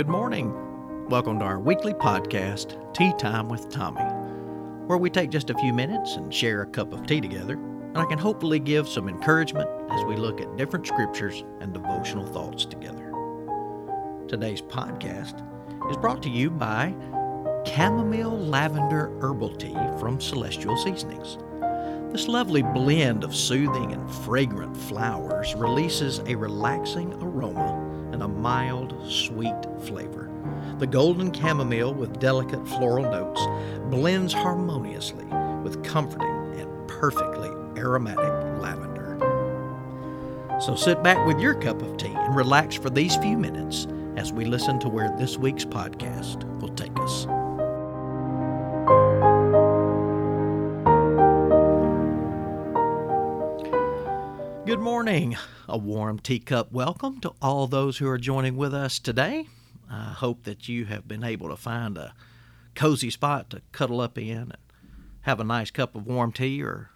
Good morning. Welcome to our weekly podcast, Tea Time with Tommy, where we take just a few minutes and share a cup of tea together, and I can hopefully give some encouragement as we look at different scriptures and devotional thoughts together. Today's podcast is brought to you by Chamomile Lavender Herbal Tea from Celestial Seasonings. This lovely blend of soothing and fragrant flowers releases a relaxing aroma and a mild, sweet flavor. The golden chamomile with delicate floral notes blends harmoniously with comforting and perfectly aromatic lavender. So sit back with your cup of tea and relax for these few minutes as we listen to where this week's podcast will take us. Good morning. A warm teacup welcome to all those who are joining with us today. I hope that you have been able to find a cozy spot to cuddle up in and have a nice cup of warm tea or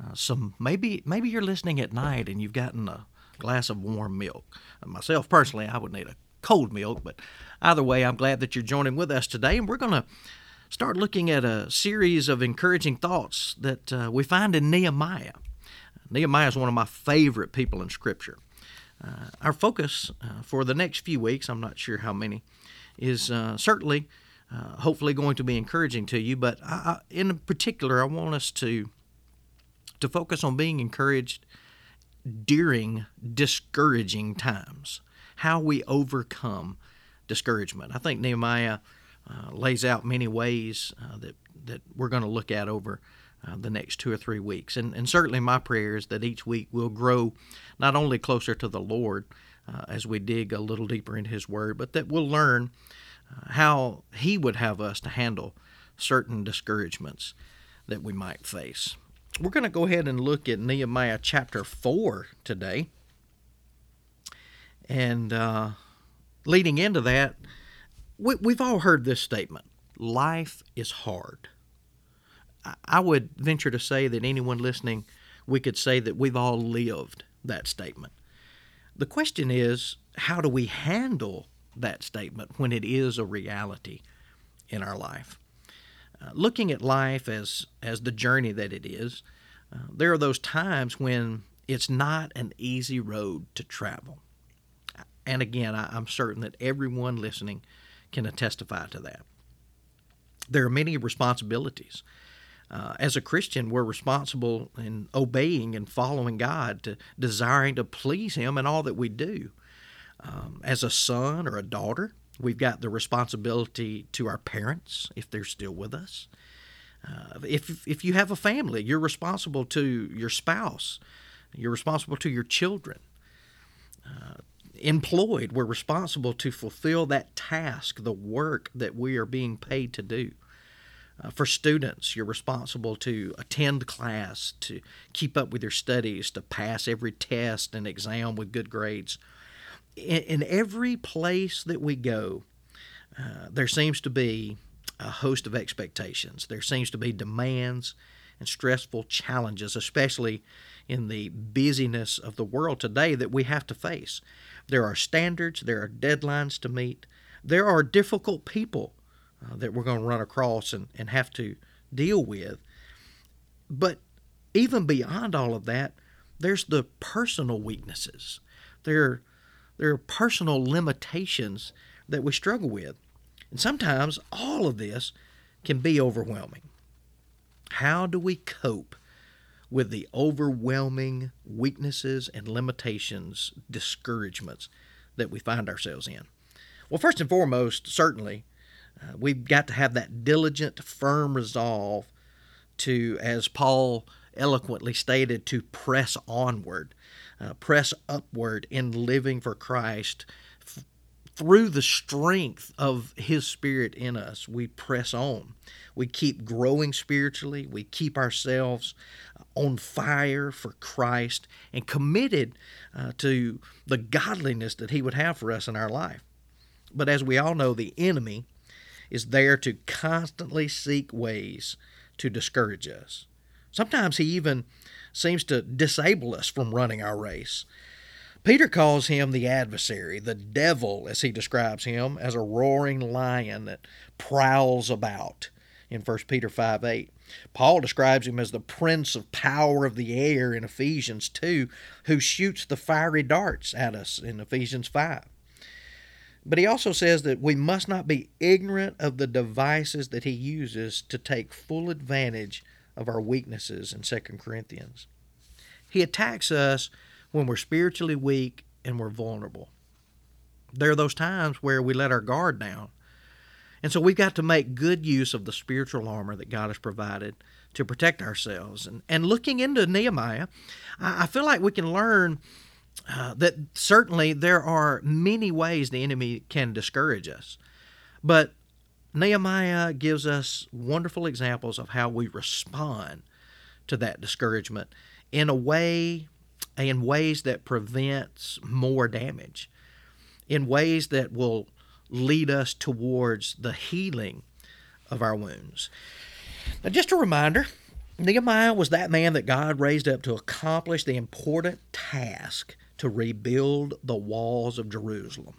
uh, some maybe maybe you're listening at night and you've gotten a glass of warm milk. Myself personally, I would need a cold milk, but either way, I'm glad that you're joining with us today and we're going to start looking at a series of encouraging thoughts that uh, we find in Nehemiah. Nehemiah is one of my favorite people in Scripture. Uh, our focus uh, for the next few weeks, I'm not sure how many, is uh, certainly, uh, hopefully, going to be encouraging to you. But I, I, in particular, I want us to to focus on being encouraged during discouraging times. How we overcome discouragement. I think Nehemiah uh, lays out many ways uh, that that we're going to look at over uh, the next two or three weeks. And, and certainly my prayer is that each week we'll grow not only closer to the Lord uh, as we dig a little deeper in His Word, but that we'll learn uh, how He would have us to handle certain discouragements that we might face. We're going to go ahead and look at Nehemiah chapter 4 today. And uh, leading into that, we, we've all heard this statement life is hard. I would venture to say that anyone listening, we could say that we've all lived that statement. The question is, how do we handle that statement when it is a reality in our life? Uh, looking at life as as the journey that it is, uh, there are those times when it's not an easy road to travel. And again, I, I'm certain that everyone listening can testify to that. There are many responsibilities uh, as a Christian, we're responsible in obeying and following God, to desiring to please Him in all that we do. Um, as a son or a daughter, we've got the responsibility to our parents if they're still with us. Uh, if if you have a family, you're responsible to your spouse. You're responsible to your children. Uh, employed, we're responsible to fulfill that task, the work that we are being paid to do. Uh, for students, you're responsible to attend class, to keep up with your studies, to pass every test and exam with good grades. In, in every place that we go, uh, there seems to be a host of expectations. There seems to be demands and stressful challenges, especially in the busyness of the world today that we have to face. There are standards, there are deadlines to meet, there are difficult people uh, that we're going to run across and, and have to deal with. But even beyond all of that, there's the personal weaknesses. There, there are personal limitations that we struggle with. And sometimes all of this can be overwhelming. How do we cope with the overwhelming weaknesses and limitations, discouragements that we find ourselves in? Well, first and foremost, certainly, uh, we've got to have that diligent, firm resolve to, as Paul eloquently stated, to press onward, uh, press upward in living for Christ. Through the strength of His Spirit in us, we press on. We keep growing spiritually. We keep ourselves on fire for Christ and committed uh, to the godliness that He would have for us in our life. But as we all know, the enemy is there to constantly seek ways to discourage us. Sometimes he even seems to disable us from running our race. Peter calls him the adversary, the devil, as he describes him, as a roaring lion that prowls about in 1 Peter 5 8. Paul describes him as the prince of power of the air in Ephesians 2, who shoots the fiery darts at us in Ephesians 5. But he also says that we must not be ignorant of the devices that he uses to take full advantage of our weaknesses in 2 Corinthians. He attacks us when we're spiritually weak and we're vulnerable. There are those times where we let our guard down. And so we've got to make good use of the spiritual armor that God has provided to protect ourselves. And, and looking into Nehemiah, I, I feel like we can learn uh, that certainly there are many ways the enemy can discourage us. But Nehemiah gives us wonderful examples of how we respond to that discouragement in a way in ways that prevents more damage, in ways that will lead us towards the healing of our wounds. Now, just a reminder Nehemiah was that man that God raised up to accomplish the important task to rebuild the walls of Jerusalem.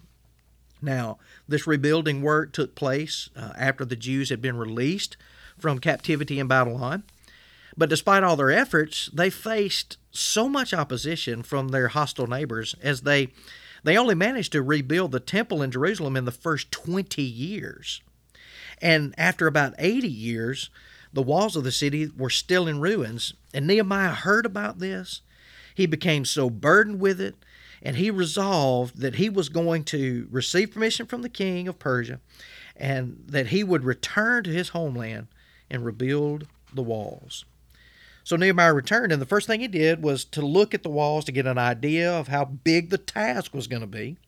Now, this rebuilding work took place uh, after the Jews had been released from captivity in Babylon. But despite all their efforts, they faced so much opposition from their hostile neighbors as they they only managed to rebuild the temple in Jerusalem in the first 20 years. And after about 80 years, the walls of the city were still in ruins. And Nehemiah heard about this. He became so burdened with it, and he resolved that he was going to receive permission from the king of Persia and that he would return to his homeland and rebuild the walls. So Nehemiah returned, and the first thing he did was to look at the walls to get an idea of how big the task was going to be.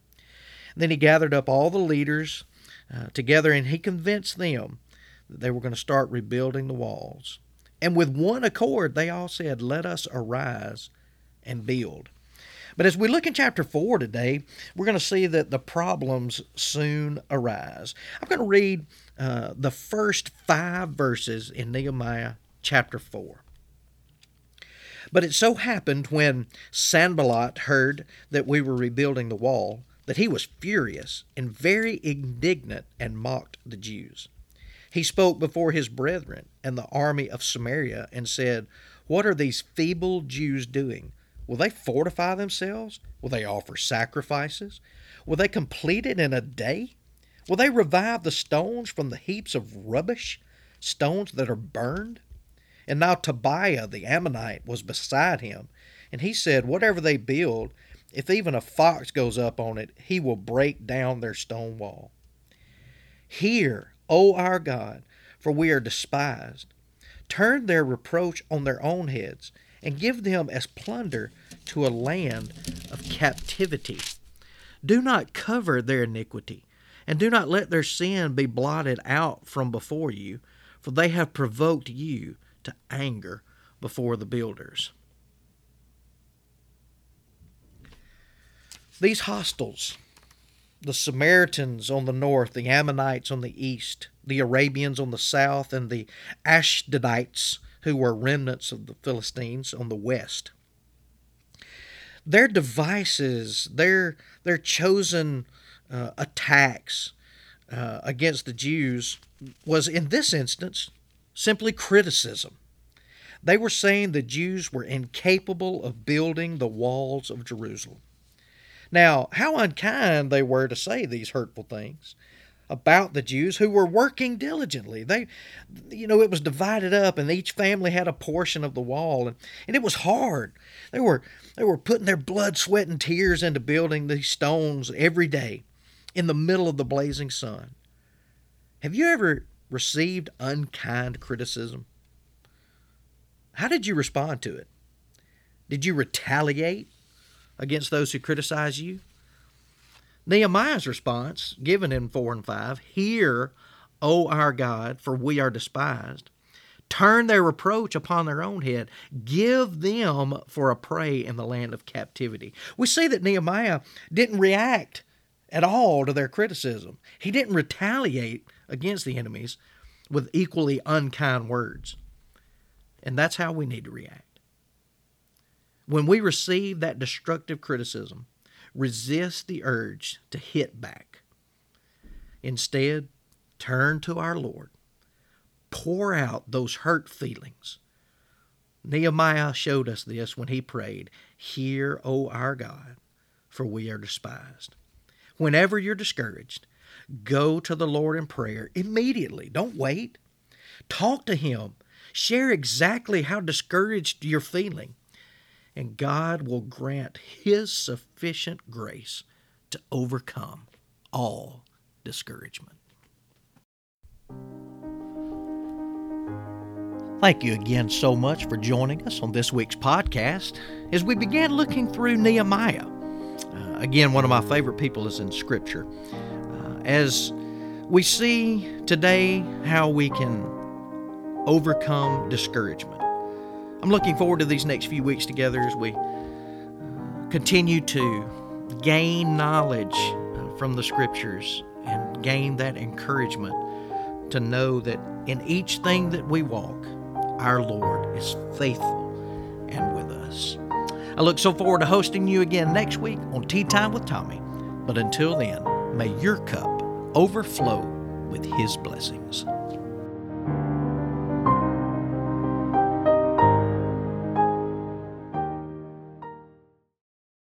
And then he gathered up all the leaders uh, together and he convinced them that they were going to start rebuilding the walls. And with one accord, they all said, Let us arise and build. But as we look in chapter 4 today, we're going to see that the problems soon arise. I'm going to read uh, the first five verses in Nehemiah chapter 4. But it so happened when Sanballat heard that we were rebuilding the wall that he was furious and very indignant and mocked the Jews. He spoke before his brethren and the army of Samaria and said, What are these feeble Jews doing? Will they fortify themselves? Will they offer sacrifices? Will they complete it in a day? Will they revive the stones from the heaps of rubbish, stones that are burned? And now Tobiah the Ammonite was beside him, and he said, Whatever they build, if even a fox goes up on it, he will break down their stone wall. Hear, O our God, for we are despised. Turn their reproach on their own heads, and give them as plunder to a land of captivity. Do not cover their iniquity, and do not let their sin be blotted out from before you, for they have provoked you to anger before the builders. These hostiles, the Samaritans on the north, the Ammonites on the east, the Arabians on the south, and the Ashdodites, who were remnants of the Philistines, on the west. Their devices, their, their chosen uh, attacks uh, against the Jews was, in this instance, simply criticism. They were saying the Jews were incapable of building the walls of Jerusalem. Now, how unkind they were to say these hurtful things about the Jews who were working diligently. They, you know, it was divided up, and each family had a portion of the wall, and, and it was hard. They were they were putting their blood, sweat, and tears into building these stones every day, in the middle of the blazing sun. Have you ever received unkind criticism? How did you respond to it? Did you retaliate against those who criticize you? Nehemiah's response, given in 4 and 5 Hear, O our God, for we are despised. Turn their reproach upon their own head. Give them for a prey in the land of captivity. We see that Nehemiah didn't react at all to their criticism. He didn't retaliate against the enemies with equally unkind words. And that's how we need to react. When we receive that destructive criticism, resist the urge to hit back. Instead, turn to our Lord. Pour out those hurt feelings. Nehemiah showed us this when he prayed, Hear, O our God, for we are despised. Whenever you're discouraged, go to the Lord in prayer immediately. Don't wait. Talk to Him. Share exactly how discouraged you're feeling. And God will grant His sufficient grace to overcome all discouragement. Thank you again so much for joining us on this week's podcast as we began looking through Nehemiah. Uh, again, one of my favorite people is in Scripture. Uh, as we see today how we can overcome discouragement. I'm looking forward to these next few weeks together as we uh, continue to gain knowledge uh, from the Scriptures and gain that encouragement to know that in each thing that we walk, our Lord is faithful and with us. I look so forward to hosting you again next week on Tea Time with Tommy. But until then, may your cup overflow with His blessings.